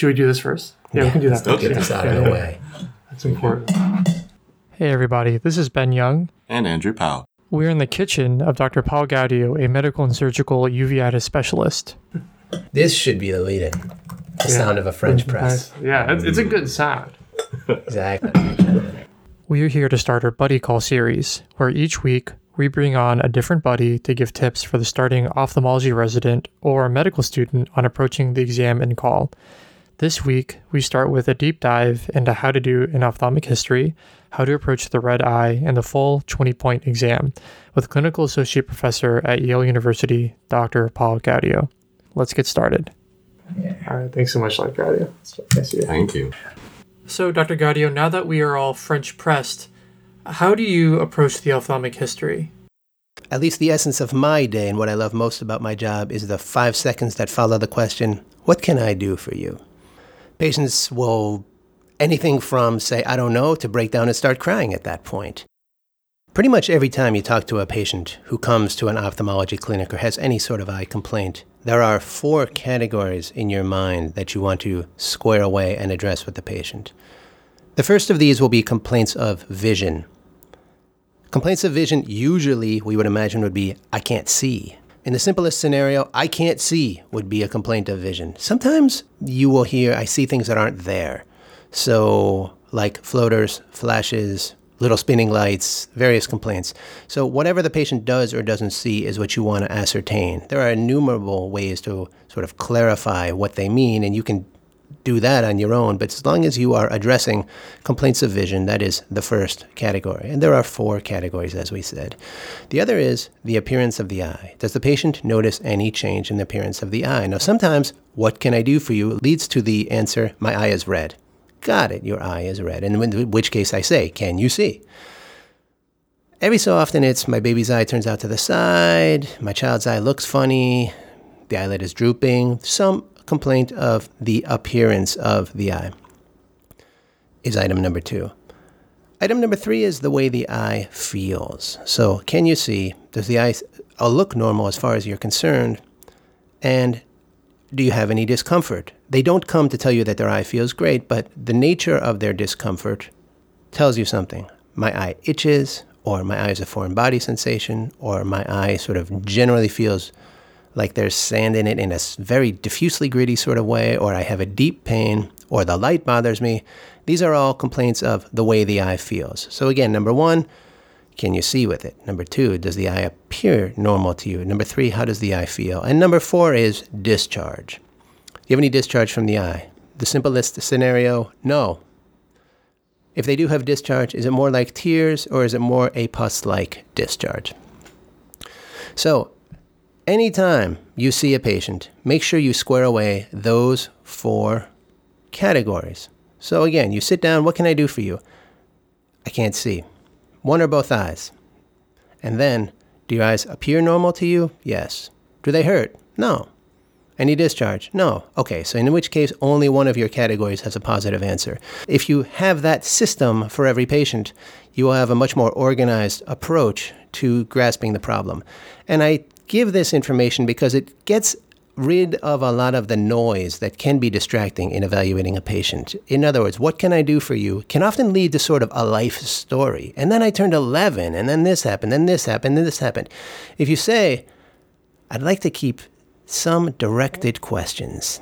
Should we do this first? Yeah, we can do that. Let's first. get this out of the way. That's important. Hey, everybody. This is Ben Young. And Andrew Powell. We're in the kitchen of Dr. Paul Gaudio, a medical and surgical uveitis specialist. This should be the lead in. The sound of a French press. Yeah, it's, it's a good sound. Exactly. We are here to start our buddy call series, where each week we bring on a different buddy to give tips for the starting ophthalmology resident or medical student on approaching the exam and call. This week, we start with a deep dive into how to do an ophthalmic history, how to approach the red eye, and the full 20 point exam with clinical associate professor at Yale University, Dr. Paul Gaudio. Let's get started. All right, thanks so much, Dr. Gaudio. Nice to you. Thank you. So, Dr. Gaudio, now that we are all French pressed, how do you approach the ophthalmic history? At least the essence of my day and what I love most about my job is the five seconds that follow the question, What can I do for you? Patients will anything from say, I don't know, to break down and start crying at that point. Pretty much every time you talk to a patient who comes to an ophthalmology clinic or has any sort of eye complaint, there are four categories in your mind that you want to square away and address with the patient. The first of these will be complaints of vision. Complaints of vision usually we would imagine would be I can't see. In the simplest scenario, I can't see would be a complaint of vision. Sometimes you will hear I see things that aren't there. So, like floaters, flashes, little spinning lights, various complaints. So, whatever the patient does or doesn't see is what you want to ascertain. There are innumerable ways to sort of clarify what they mean, and you can do that on your own. But as long as you are addressing complaints of vision, that is the first category. And there are four categories, as we said. The other is the appearance of the eye. Does the patient notice any change in the appearance of the eye? Now, sometimes, what can I do for you leads to the answer, my eye is red. Got it, your eye is red. And in which case I say, can you see? Every so often it's my baby's eye turns out to the side, my child's eye looks funny, the eyelid is drooping, some complaint of the appearance of the eye is item number two. Item number three is the way the eye feels. So, can you see? Does the eye uh, look normal as far as you're concerned? And do you have any discomfort? They don't come to tell you that their eye feels great, but the nature of their discomfort tells you something. My eye itches, or my eye is a foreign body sensation, or my eye sort of generally feels like there's sand in it in a very diffusely gritty sort of way, or I have a deep pain, or the light bothers me. These are all complaints of the way the eye feels. So, again, number one, can you see with it? Number two, does the eye appear normal to you? Number three, how does the eye feel? And number four is discharge. Do you have any discharge from the eye? The simplest scenario, no. If they do have discharge, is it more like tears or is it more a pus like discharge? So, anytime you see a patient, make sure you square away those four categories. So, again, you sit down, what can I do for you? I can't see. One or both eyes. And then, do your eyes appear normal to you? Yes. Do they hurt? No. Any discharge? No. Okay, so in which case, only one of your categories has a positive answer. If you have that system for every patient, you will have a much more organized approach to grasping the problem. And I give this information because it gets rid of a lot of the noise that can be distracting in evaluating a patient. In other words, what can I do for you can often lead to sort of a life story. And then I turned 11, and then this happened, then this happened, then this happened. If you say, I'd like to keep some directed questions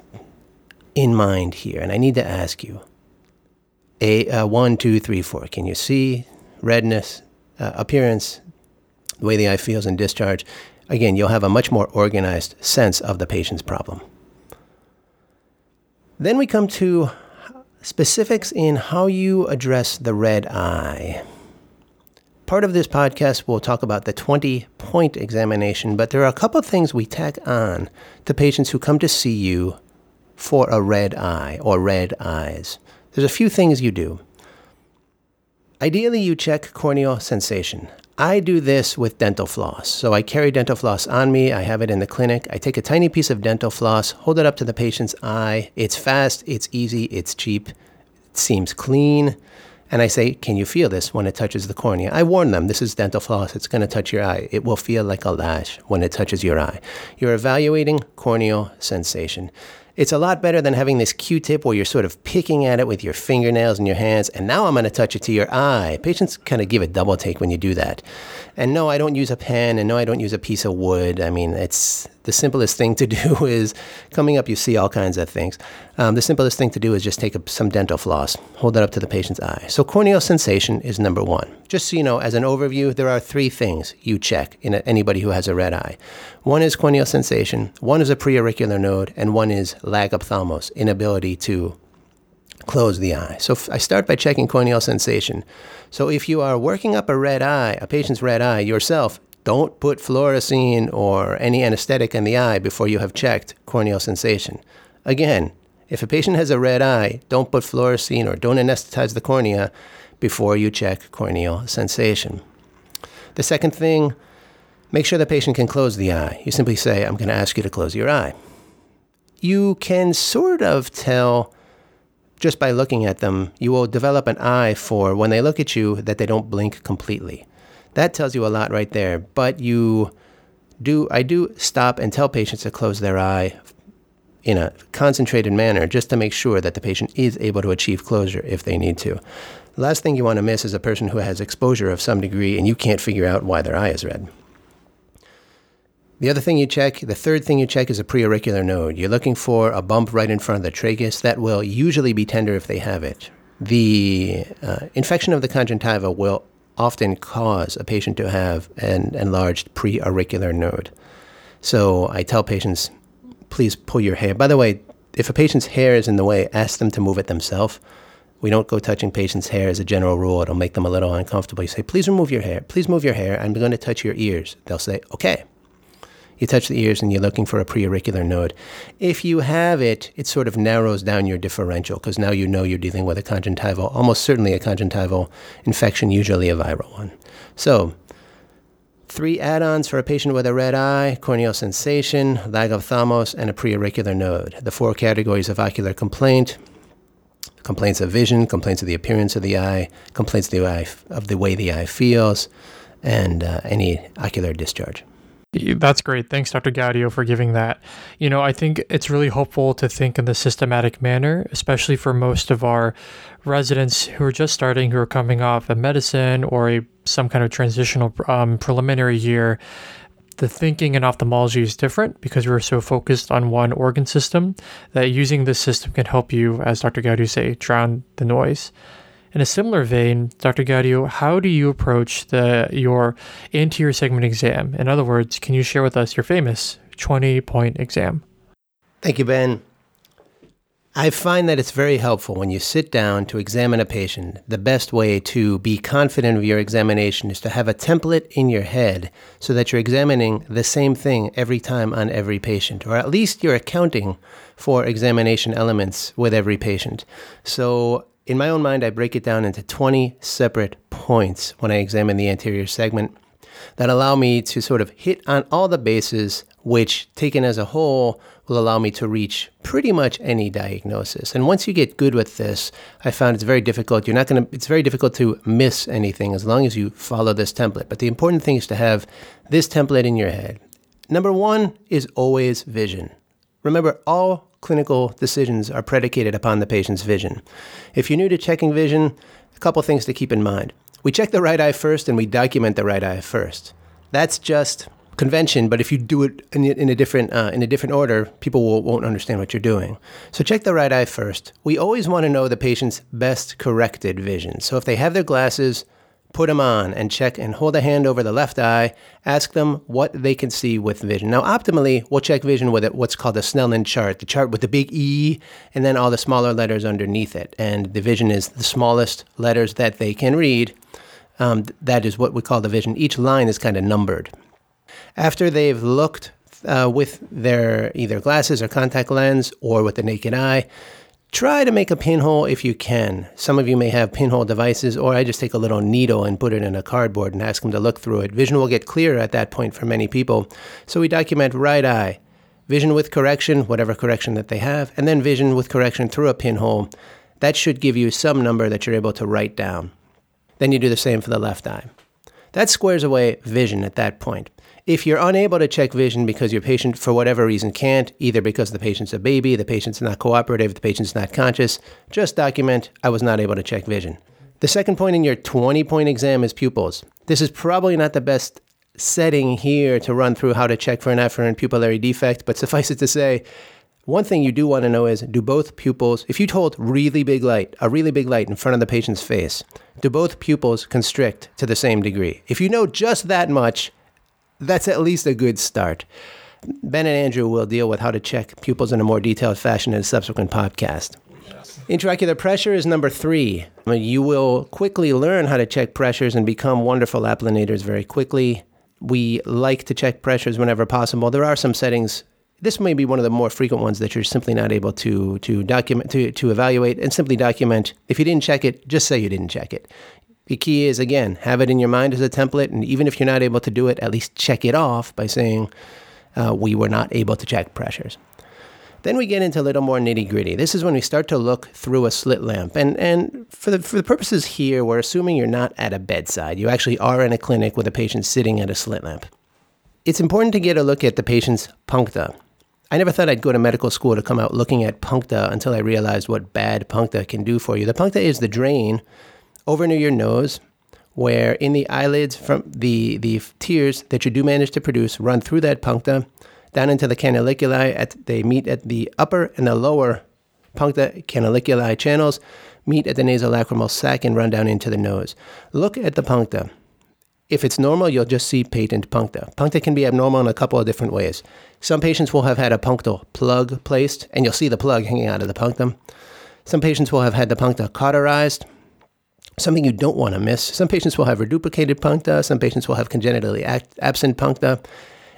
in mind here, and I need to ask you. A uh, one, two, three, four. Can you see redness, uh, appearance, the way the eye feels, and discharge? Again, you'll have a much more organized sense of the patient's problem. Then we come to specifics in how you address the red eye. Part of this podcast will talk about the 20 point examination, but there are a couple of things we tack on to patients who come to see you for a red eye or red eyes. There's a few things you do. Ideally, you check corneal sensation. I do this with dental floss. So I carry dental floss on me. I have it in the clinic. I take a tiny piece of dental floss, hold it up to the patient's eye. It's fast, it's easy, it's cheap, it seems clean. And I say, Can you feel this when it touches the cornea? I warn them, this is dental floss. It's going to touch your eye. It will feel like a lash when it touches your eye. You're evaluating corneal sensation. It's a lot better than having this Q-tip where you're sort of picking at it with your fingernails and your hands, and now I'm going to touch it to your eye. Patients kind of give a double take when you do that. And no, I don't use a pen, and no, I don't use a piece of wood. I mean, it's the simplest thing to do is coming up. You see all kinds of things. Um, the simplest thing to do is just take a, some dental floss, hold that up to the patient's eye. So corneal sensation is number one. Just so you know, as an overview, there are three things you check in a, anybody who has a red eye. One is corneal sensation, one is a preauricular node, and one is lagophthalmos, inability to close the eye. So I start by checking corneal sensation. So if you are working up a red eye, a patient's red eye yourself, don't put fluorescein or any anesthetic in the eye before you have checked corneal sensation. Again, if a patient has a red eye, don't put fluorescein or don't anesthetize the cornea before you check corneal sensation. The second thing, make sure the patient can close the eye. You simply say, I'm going to ask you to close your eye. You can sort of tell just by looking at them, you will develop an eye for when they look at you that they don't blink completely. That tells you a lot right there. But you do, I do stop and tell patients to close their eye in a concentrated manner just to make sure that the patient is able to achieve closure if they need to. The last thing you want to miss is a person who has exposure of some degree and you can't figure out why their eye is red. The other thing you check, the third thing you check is a preauricular node. You're looking for a bump right in front of the tragus. That will usually be tender if they have it. The uh, infection of the conjunctiva will often cause a patient to have an enlarged preauricular node. So I tell patients, please pull your hair. By the way, if a patient's hair is in the way, ask them to move it themselves. We don't go touching patients' hair as a general rule. It'll make them a little uncomfortable. You say, please remove your hair. Please move your hair. I'm going to touch your ears. They'll say, okay you touch the ears and you're looking for a preauricular node. If you have it, it sort of narrows down your differential because now you know you're dealing with a conjunctival, almost certainly a conjunctival infection, usually a viral one. So, three add ons for a patient with a red eye, corneal sensation, lagophthalmos, and a preauricular node. The four categories of ocular complaint complaints of vision, complaints of the appearance of the eye, complaints of the, eye, of the way the eye feels, and uh, any ocular discharge. That's great. Thanks, Dr. Gaudio, for giving that. You know, I think it's really helpful to think in the systematic manner, especially for most of our residents who are just starting, who are coming off a medicine or a some kind of transitional um, preliminary year. The thinking in ophthalmology is different because we're so focused on one organ system that using this system can help you, as Dr. Gaudio say, drown the noise. In a similar vein, Dr. Gaudio, how do you approach the your anterior segment exam? In other words, can you share with us your famous 20 point exam? Thank you, Ben. I find that it's very helpful when you sit down to examine a patient. The best way to be confident of your examination is to have a template in your head so that you're examining the same thing every time on every patient, or at least you're accounting for examination elements with every patient. So in my own mind, I break it down into 20 separate points when I examine the anterior segment that allow me to sort of hit on all the bases, which taken as a whole will allow me to reach pretty much any diagnosis. And once you get good with this, I found it's very difficult. You're not going to, it's very difficult to miss anything as long as you follow this template. But the important thing is to have this template in your head. Number one is always vision. Remember, all clinical decisions are predicated upon the patient's vision. If you're new to checking vision, a couple things to keep in mind. We check the right eye first and we document the right eye first. That's just convention, but if you do it in, in a different uh, in a different order, people will, won't understand what you're doing. So check the right eye first. We always want to know the patient's best corrected vision. So if they have their glasses, put them on and check and hold a hand over the left eye. Ask them what they can see with vision. Now, optimally, we'll check vision with what's called a Snellen chart, the chart with the big E and then all the smaller letters underneath it. And the vision is the smallest letters that they can read. Um, that is what we call the vision. Each line is kind of numbered. After they've looked uh, with their either glasses or contact lens or with the naked eye, Try to make a pinhole if you can. Some of you may have pinhole devices, or I just take a little needle and put it in a cardboard and ask them to look through it. Vision will get clearer at that point for many people. So we document right eye, vision with correction, whatever correction that they have, and then vision with correction through a pinhole. That should give you some number that you're able to write down. Then you do the same for the left eye. That squares away vision at that point. If you're unable to check vision because your patient, for whatever reason, can't, either because the patient's a baby, the patient's not cooperative, the patient's not conscious, just document, I was not able to check vision. The second point in your 20 point exam is pupils. This is probably not the best setting here to run through how to check for an afferent pupillary defect, but suffice it to say, one thing you do want to know is do both pupils, if you hold really big light, a really big light in front of the patient's face, do both pupils constrict to the same degree? If you know just that much, that's at least a good start. Ben and Andrew will deal with how to check pupils in a more detailed fashion in a subsequent podcast. Intraocular pressure is number three. I mean, you will quickly learn how to check pressures and become wonderful applanators very quickly. We like to check pressures whenever possible. There are some settings. This may be one of the more frequent ones that you're simply not able to to document to, to evaluate and simply document. If you didn't check it, just say you didn't check it. The key is again, have it in your mind as a template, and even if you're not able to do it, at least check it off by saying uh, we were not able to check pressures. Then we get into a little more nitty gritty. This is when we start to look through a slit lamp. And, and for, the, for the purposes here, we're assuming you're not at a bedside. You actually are in a clinic with a patient sitting at a slit lamp. It's important to get a look at the patient's puncta. I never thought I'd go to medical school to come out looking at puncta until I realized what bad puncta can do for you. The puncta is the drain over near your nose where in the eyelids from the, the tears that you do manage to produce run through that puncta down into the canaliculi. At, they meet at the upper and the lower puncta canaliculi channels, meet at the nasolacrimal sac, and run down into the nose. Look at the puncta. If it's normal, you'll just see patent puncta. Puncta can be abnormal in a couple of different ways. Some patients will have had a punctal plug placed, and you'll see the plug hanging out of the punctum. Some patients will have had the puncta cauterized, something you don't want to miss. Some patients will have reduplicated puncta, some patients will have congenitally absent puncta.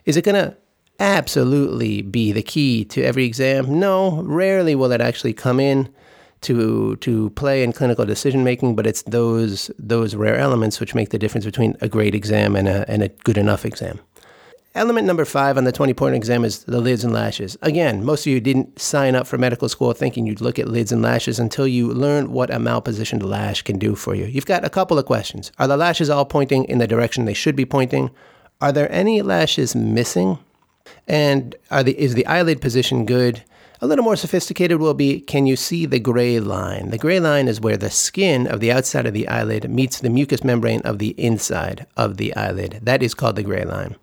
Is it going to absolutely be the key to every exam? No, rarely will it actually come in to to play in clinical decision making, but it's those those rare elements which make the difference between a great exam and a and a good enough exam. Element number five on the 20 point exam is the lids and lashes. Again, most of you didn't sign up for medical school thinking you'd look at lids and lashes until you learn what a malpositioned lash can do for you. You've got a couple of questions. Are the lashes all pointing in the direction they should be pointing? Are there any lashes missing? And the, is the eyelid position good? A little more sophisticated will be can you see the gray line? The gray line is where the skin of the outside of the eyelid meets the mucous membrane of the inside of the eyelid. That is called the gray line.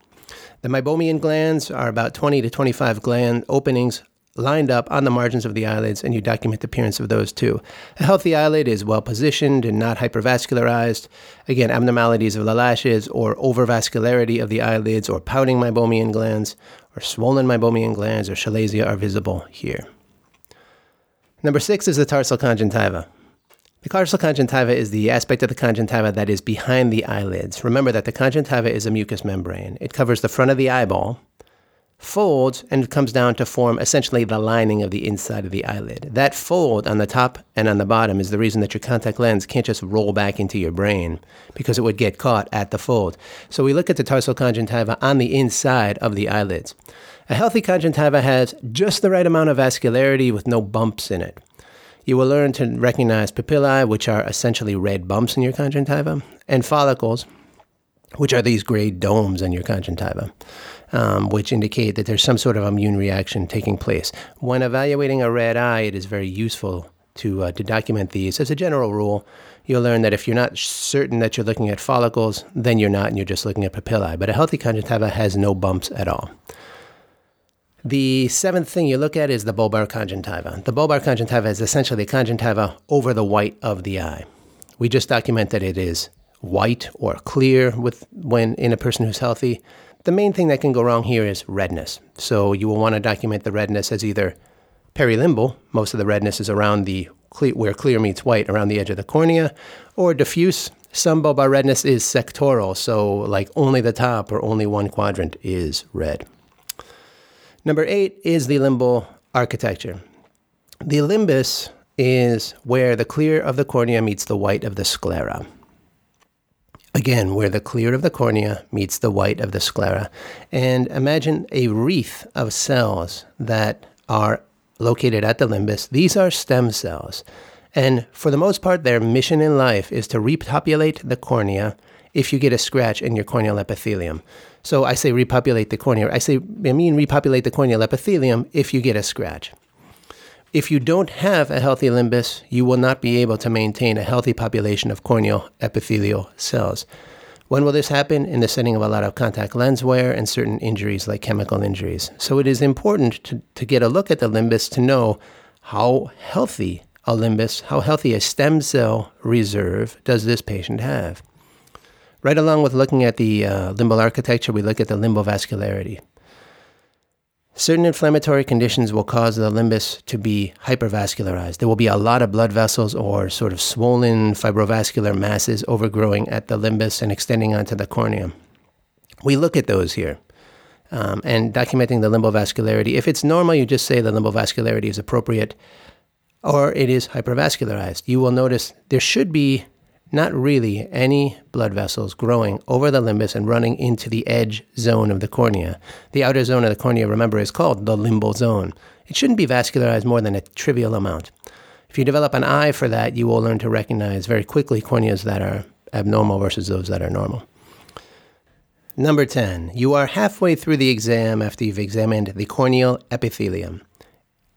The meibomian glands are about 20 to 25 gland openings lined up on the margins of the eyelids, and you document the appearance of those too. A healthy eyelid is well positioned and not hypervascularized. Again, abnormalities of the lashes or overvascularity of the eyelids or pouting meibomian glands or swollen meibomian glands or chalazion are visible here. Number six is the tarsal conjunctiva. The tarsal conjunctiva is the aspect of the conjunctiva that is behind the eyelids. Remember that the conjunctiva is a mucous membrane. It covers the front of the eyeball, folds and comes down to form essentially the lining of the inside of the eyelid. That fold on the top and on the bottom is the reason that your contact lens can't just roll back into your brain because it would get caught at the fold. So we look at the tarsal conjunctiva on the inside of the eyelids. A healthy conjunctiva has just the right amount of vascularity with no bumps in it. You will learn to recognize papillae, which are essentially red bumps in your conjunctiva, and follicles, which are these gray domes in your conjunctiva um, which indicate that there's some sort of immune reaction taking place. When evaluating a red eye, it is very useful to, uh, to document these. As a general rule, you'll learn that if you're not certain that you're looking at follicles, then you're not, and you're just looking at papillae. But a healthy conjunctiva has no bumps at all. The seventh thing you look at is the bulbar conjunctiva. The bulbar conjunctiva is essentially the conjunctiva over the white of the eye. We just documented it is white or clear with when in a person who's healthy. The main thing that can go wrong here is redness. So you will want to document the redness as either perilimbal, most of the redness is around the clear, where clear meets white around the edge of the cornea, or diffuse. Some bulbar redness is sectoral, so like only the top or only one quadrant is red. Number eight is the limbal architecture. The limbus is where the clear of the cornea meets the white of the sclera. Again, where the clear of the cornea meets the white of the sclera. And imagine a wreath of cells that are located at the limbus. These are stem cells. And for the most part, their mission in life is to repopulate the cornea if you get a scratch in your corneal epithelium. So I say repopulate the cornea. I say I mean repopulate the corneal epithelium if you get a scratch. If you don't have a healthy limbus, you will not be able to maintain a healthy population of corneal epithelial cells. When will this happen? In the setting of a lot of contact lens wear and certain injuries like chemical injuries. So it is important to, to get a look at the limbus to know how healthy a limbus, how healthy a stem cell reserve does this patient have. Right along with looking at the uh, limbal architecture, we look at the limbovascularity. Certain inflammatory conditions will cause the limbus to be hypervascularized. There will be a lot of blood vessels or sort of swollen fibrovascular masses overgrowing at the limbus and extending onto the cornea. We look at those here um, and documenting the limbovascularity. If it's normal, you just say the limbovascularity is appropriate or it is hypervascularized. You will notice there should be not really any blood vessels growing over the limbus and running into the edge zone of the cornea. The outer zone of the cornea, remember, is called the limbal zone. It shouldn't be vascularized more than a trivial amount. If you develop an eye for that, you will learn to recognize very quickly corneas that are abnormal versus those that are normal. Number 10, you are halfway through the exam after you've examined the corneal epithelium.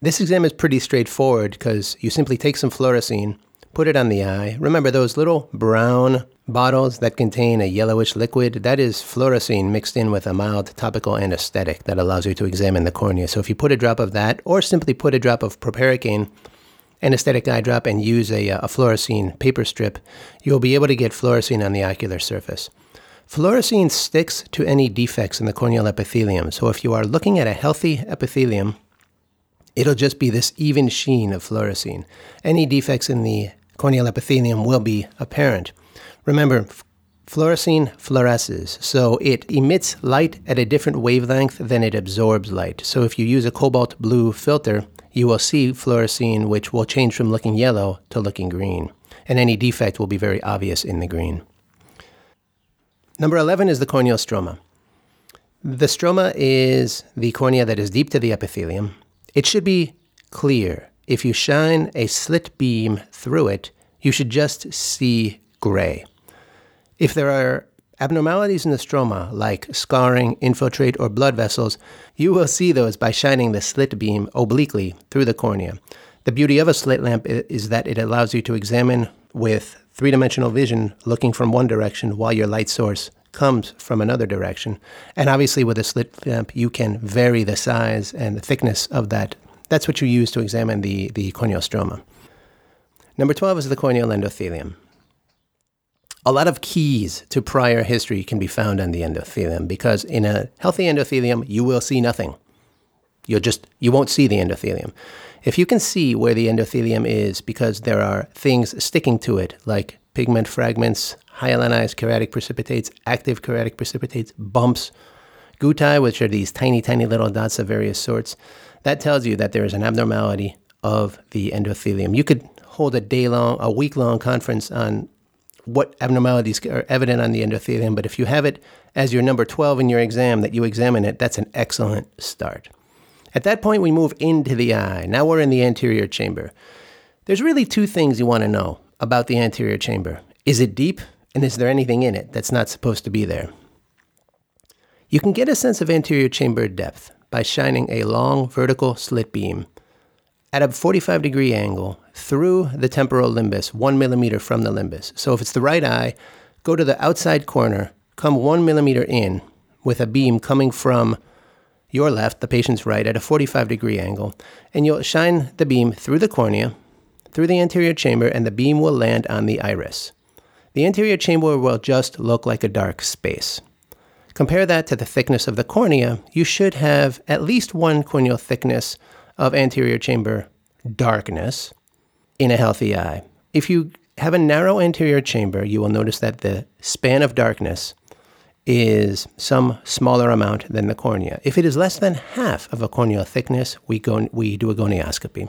This exam is pretty straightforward because you simply take some fluorescein put it on the eye. Remember those little brown bottles that contain a yellowish liquid? That is fluorescein mixed in with a mild topical anesthetic that allows you to examine the cornea. So if you put a drop of that, or simply put a drop of proparacaine, anesthetic eye drop, and use a, uh, a fluorescein paper strip, you'll be able to get fluorescein on the ocular surface. Fluorescein sticks to any defects in the corneal epithelium. So if you are looking at a healthy epithelium, it'll just be this even sheen of fluorescein. Any defects in the corneal epithelium will be apparent. Remember, fluorescein fluoresces, so it emits light at a different wavelength than it absorbs light. So if you use a cobalt blue filter, you will see fluorescein which will change from looking yellow to looking green, and any defect will be very obvious in the green. Number 11 is the corneal stroma. The stroma is the cornea that is deep to the epithelium. It should be clear, if you shine a slit beam through it, you should just see gray. If there are abnormalities in the stroma, like scarring, infiltrate, or blood vessels, you will see those by shining the slit beam obliquely through the cornea. The beauty of a slit lamp is that it allows you to examine with three dimensional vision looking from one direction while your light source comes from another direction. And obviously, with a slit lamp, you can vary the size and the thickness of that that's what you use to examine the, the corneal stroma. Number 12 is the corneal endothelium. A lot of keys to prior history can be found on the endothelium because in a healthy endothelium, you will see nothing. You'll just, you won't see the endothelium. If you can see where the endothelium is because there are things sticking to it, like pigment fragments, hyalinized keratic precipitates, active keratic precipitates, bumps, guttae, which are these tiny, tiny little dots of various sorts, that tells you that there is an abnormality of the endothelium. You could hold a day long, a week long conference on what abnormalities are evident on the endothelium, but if you have it as your number 12 in your exam that you examine it, that's an excellent start. At that point, we move into the eye. Now we're in the anterior chamber. There's really two things you want to know about the anterior chamber. Is it deep? And is there anything in it that's not supposed to be there? You can get a sense of anterior chamber depth by shining a long vertical slit beam at a 45 degree angle through the temporal limbus, one millimeter from the limbus. So if it's the right eye, go to the outside corner, come one millimeter in with a beam coming from your left, the patient's right, at a 45 degree angle, and you'll shine the beam through the cornea, through the anterior chamber, and the beam will land on the iris. The anterior chamber will just look like a dark space. Compare that to the thickness of the cornea, you should have at least one corneal thickness of anterior chamber darkness in a healthy eye. If you have a narrow anterior chamber, you will notice that the span of darkness is some smaller amount than the cornea. If it is less than half of a corneal thickness, we, go, we do a gonioscopy.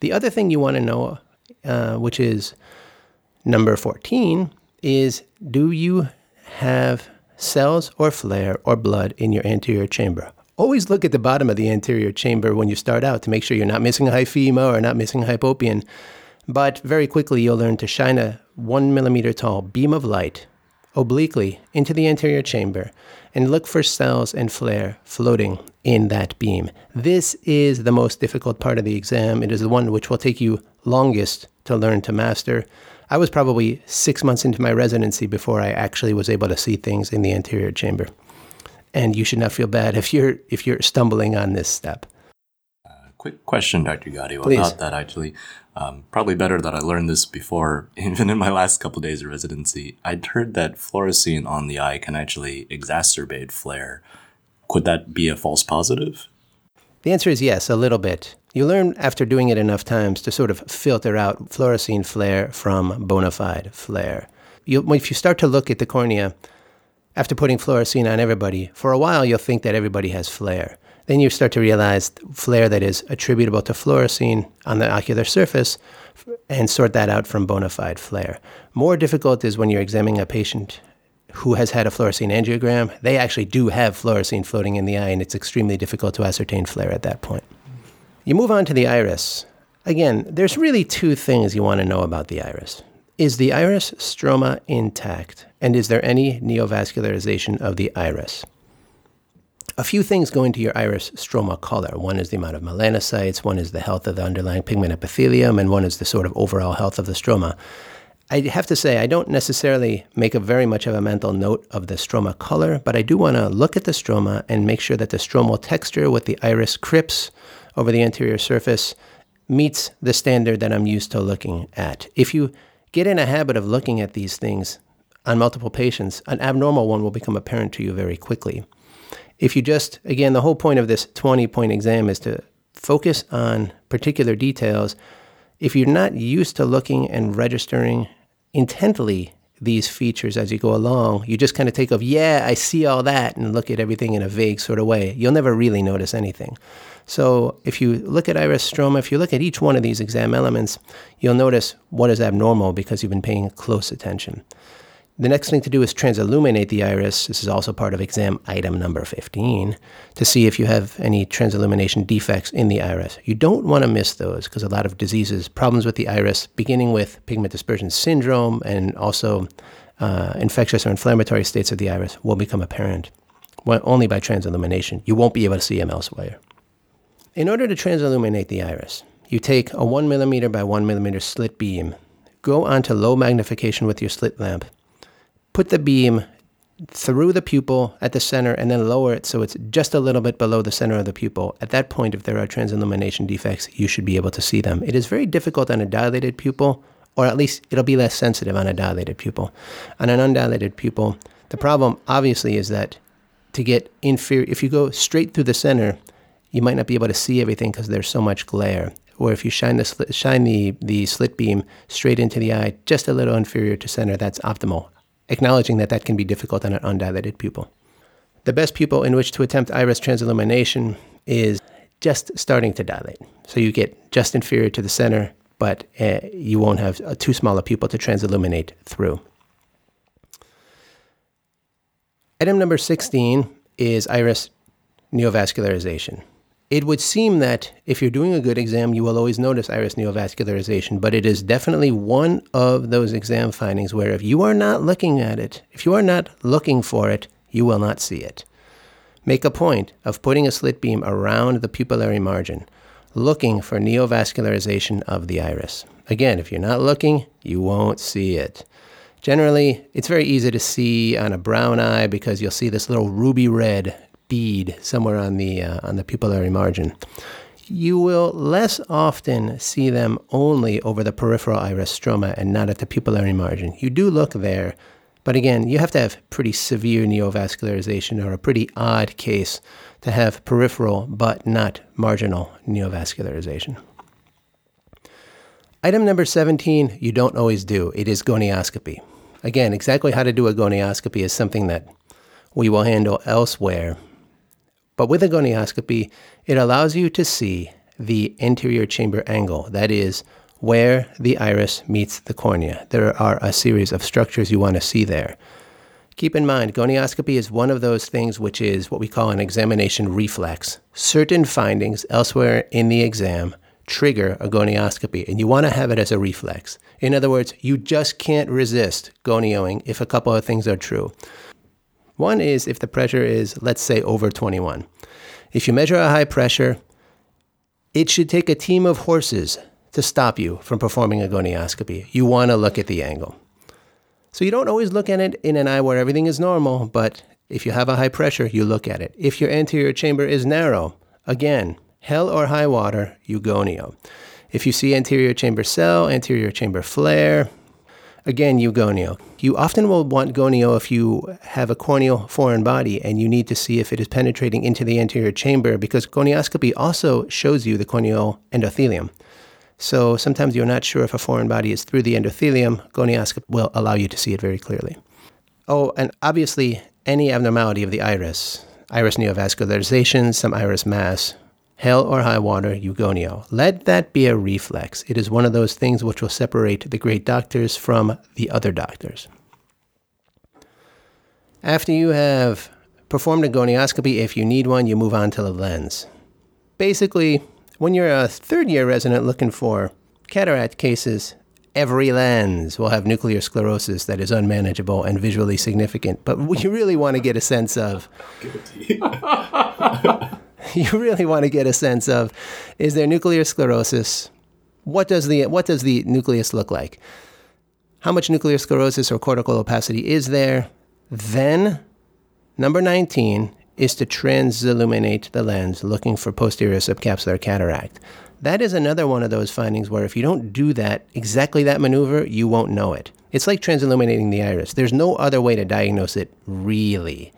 The other thing you want to know, uh, which is number 14, is do you have cells or flare or blood in your anterior chamber. Always look at the bottom of the anterior chamber when you start out to make sure you're not missing a hyphema or not missing a hypopyon. But very quickly, you'll learn to shine a one millimeter tall beam of light obliquely into the anterior chamber and look for cells and flare floating in that beam. This is the most difficult part of the exam. It is the one which will take you longest to learn to master. I was probably six months into my residency before I actually was able to see things in the anterior chamber. And you should not feel bad if you're if you're stumbling on this step. Uh, quick question, Dr. Gaudio, Please. about that actually. Um, probably better that I learned this before, even in my last couple days of residency. I'd heard that fluorescein on the eye can actually exacerbate flare. Could that be a false positive? The answer is yes, a little bit. You learn after doing it enough times to sort of filter out fluorescein flare from bona fide flare. You, if you start to look at the cornea after putting fluorescein on everybody, for a while you'll think that everybody has flare. Then you start to realize flare that is attributable to fluorescein on the ocular surface and sort that out from bona fide flare. More difficult is when you're examining a patient who has had a fluorescein angiogram. They actually do have fluorescein floating in the eye, and it's extremely difficult to ascertain flare at that point. You move on to the iris. Again, there's really two things you want to know about the iris. Is the iris stroma intact? And is there any neovascularization of the iris? A few things go into your iris stroma color. One is the amount of melanocytes, one is the health of the underlying pigment epithelium, and one is the sort of overall health of the stroma. I have to say, I don't necessarily make a very much of a mental note of the stroma color, but I do want to look at the stroma and make sure that the stromal texture with the iris crypts over the anterior surface meets the standard that I'm used to looking at. If you get in a habit of looking at these things on multiple patients, an abnormal one will become apparent to you very quickly. If you just, again, the whole point of this 20 point exam is to focus on particular details. If you're not used to looking and registering intently these features as you go along, you just kind of take off, yeah, I see all that, and look at everything in a vague sort of way. You'll never really notice anything. So if you look at iris stroma, if you look at each one of these exam elements, you'll notice what is abnormal because you've been paying close attention. The next thing to do is transilluminate the iris. This is also part of exam item number 15 to see if you have any transillumination defects in the iris. You don't want to miss those because a lot of diseases, problems with the iris, beginning with pigment dispersion syndrome and also uh, infectious or inflammatory states of the iris, will become apparent only by transillumination. You won't be able to see them elsewhere. In order to transilluminate the iris, you take a 1 millimeter by 1 millimeter slit beam, go onto low magnification with your slit lamp, put the beam through the pupil at the center and then lower it so it's just a little bit below the center of the pupil. At that point, if there are transillumination defects, you should be able to see them. It is very difficult on a dilated pupil, or at least it'll be less sensitive on a dilated pupil. On an undilated pupil, the problem obviously is that to get inferior, if you go straight through the center, you might not be able to see everything because there's so much glare. Or if you shine the slit, shine the, the slit beam straight into the eye, just a little inferior to center, that's optimal acknowledging that that can be difficult on an undilated pupil. The best pupil in which to attempt iris transillumination is just starting to dilate. So you get just inferior to the center, but uh, you won't have a too small a pupil to transilluminate through. Item number 16 is iris neovascularization. It would seem that if you're doing a good exam, you will always notice iris neovascularization, but it is definitely one of those exam findings where if you are not looking at it, if you are not looking for it, you will not see it. Make a point of putting a slit beam around the pupillary margin, looking for neovascularization of the iris. Again, if you're not looking, you won't see it. Generally, it's very easy to see on a brown eye because you'll see this little ruby red bead somewhere on the uh, on the pupillary margin. You will less often see them only over the peripheral iris stroma and not at the pupillary margin. You do look there, but again, you have to have pretty severe neovascularization or a pretty odd case to have peripheral but not marginal neovascularization. Item number 17, you don't always do. It is gonioscopy. Again, exactly how to do a gonioscopy is something that we will handle elsewhere but with a gonioscopy, it allows you to see the anterior chamber angle, that is, where the iris meets the cornea. There are a series of structures you want to see there. Keep in mind, gonioscopy is one of those things which is what we call an examination reflex. Certain findings elsewhere in the exam trigger a gonioscopy, and you want to have it as a reflex. In other words, you just can't resist gonioing if a couple of things are true. One is if the pressure is, let's say, over 21. If you measure a high pressure, it should take a team of horses to stop you from performing a gonioscopy. You want to look at the angle. So you don't always look at it in an eye where everything is normal, but if you have a high pressure, you look at it. If your anterior chamber is narrow, again, hell or high water, you gonio. If you see anterior chamber cell, anterior chamber flare, again, you gonio. You often will want gonio if you have a corneal foreign body and you need to see if it is penetrating into the anterior chamber because gonioscopy also shows you the corneal endothelium. So sometimes you're not sure if a foreign body is through the endothelium. Gonioscopy will allow you to see it very clearly. Oh, and obviously, any abnormality of the iris, iris neovascularization, some iris mass, hell or high water, you gonio. Let that be a reflex. It is one of those things which will separate the great doctors from the other doctors. After you have performed a gonioscopy, if you need one, you move on to the lens. Basically, when you're a third year resident looking for cataract cases, every lens will have nuclear sclerosis that is unmanageable and visually significant. But you really want to get a sense of. you really want to get a sense of is there nuclear sclerosis? What does the what does the nucleus look like? How much nuclear sclerosis or cortical opacity is there? Then number 19 is to transilluminate the lens looking for posterior subcapsular cataract. That is another one of those findings where if you don't do that, exactly that maneuver, you won't know it. It's like transilluminating the iris. There's no other way to diagnose it, really.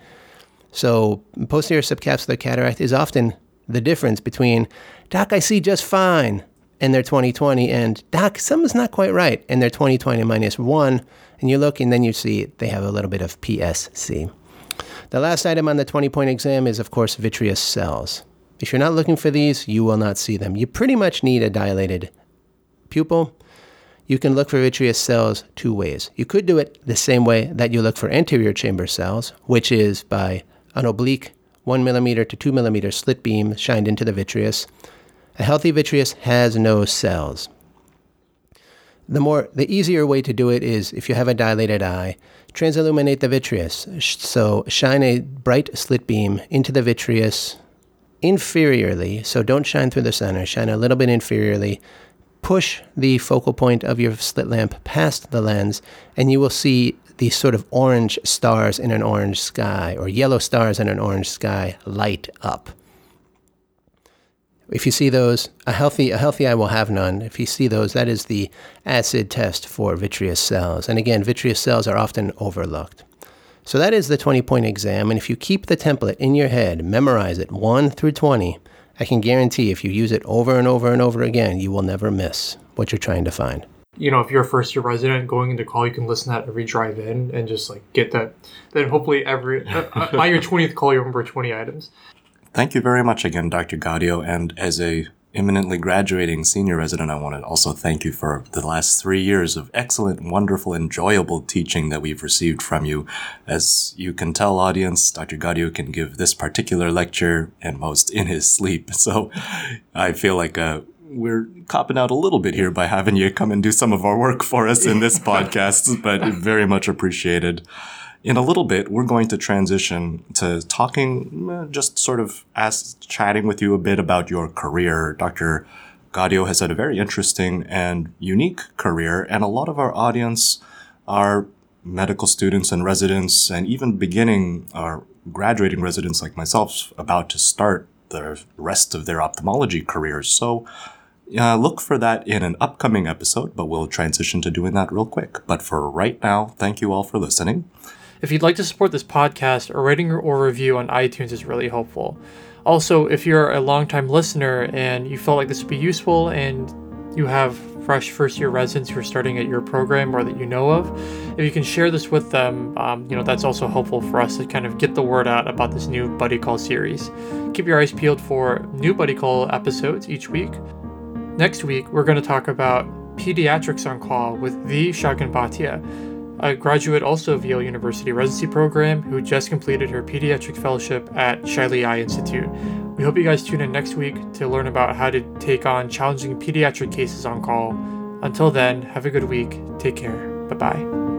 So, posterior subcapsular cataract is often the difference between, Doc, I see just fine, and they're 20/20, and Doc, something's not quite right, and they're 20/20 minus one, and you look, and then you see they have a little bit of PSC. The last item on the 20 point exam is, of course, vitreous cells. If you're not looking for these, you will not see them. You pretty much need a dilated pupil. You can look for vitreous cells two ways. You could do it the same way that you look for anterior chamber cells, which is by an oblique 1 millimeter to 2 millimeter slit beam shined into the vitreous. A healthy vitreous has no cells. The more the easier way to do it is if you have a dilated eye, transilluminate the vitreous. So shine a bright slit beam into the vitreous inferiorly. So don't shine through the center, shine a little bit inferiorly. Push the focal point of your slit lamp past the lens, and you will see these sort of orange stars in an orange sky or yellow stars in an orange sky light up. If you see those, a healthy a healthy eye will have none. If you see those, that is the acid test for vitreous cells. And again, vitreous cells are often overlooked. So that is the 20 point exam. And if you keep the template in your head, memorize it 1 through 20, I can guarantee if you use it over and over and over again, you will never miss what you're trying to find you know, if you're a first year resident going into call, you can listen to that every drive in and just like get that. Then hopefully every uh, uh by your twentieth call, you remember twenty items. Thank you very much again, Dr. Gaudio. And as a imminently graduating senior resident, I want to also thank you for the last three years of excellent, wonderful, enjoyable teaching that we've received from you. As you can tell, audience, Dr. Gaudio can give this particular lecture and most in his sleep. So I feel like uh, we're copping out a little bit here by having you come and do some of our work for us in this podcast, but very much appreciated. In a little bit, we're going to transition to talking, uh, just sort of as chatting with you a bit about your career. Dr. Gaudio has had a very interesting and unique career, and a lot of our audience are medical students and residents, and even beginning or graduating residents like myself about to start the rest of their ophthalmology careers. So uh, look for that in an upcoming episode, but we'll transition to doing that real quick. But for right now, thank you all for listening. If you'd like to support this podcast, a rating or review on iTunes is really helpful. Also, if you're a longtime listener and you felt like this would be useful and you have fresh first year residents who are starting at your program or that you know of, if you can share this with them, um, you know, that's also helpful for us to kind of get the word out about this new Buddy Call series. Keep your eyes peeled for new Buddy Call episodes each week. Next week, we're going to talk about pediatrics on call with the Shagun Bhatia, a graduate also of Yale University residency program who just completed her pediatric fellowship at Shiley Eye Institute. We hope you guys tune in next week to learn about how to take on challenging pediatric cases on call. Until then, have a good week. Take care. Bye bye.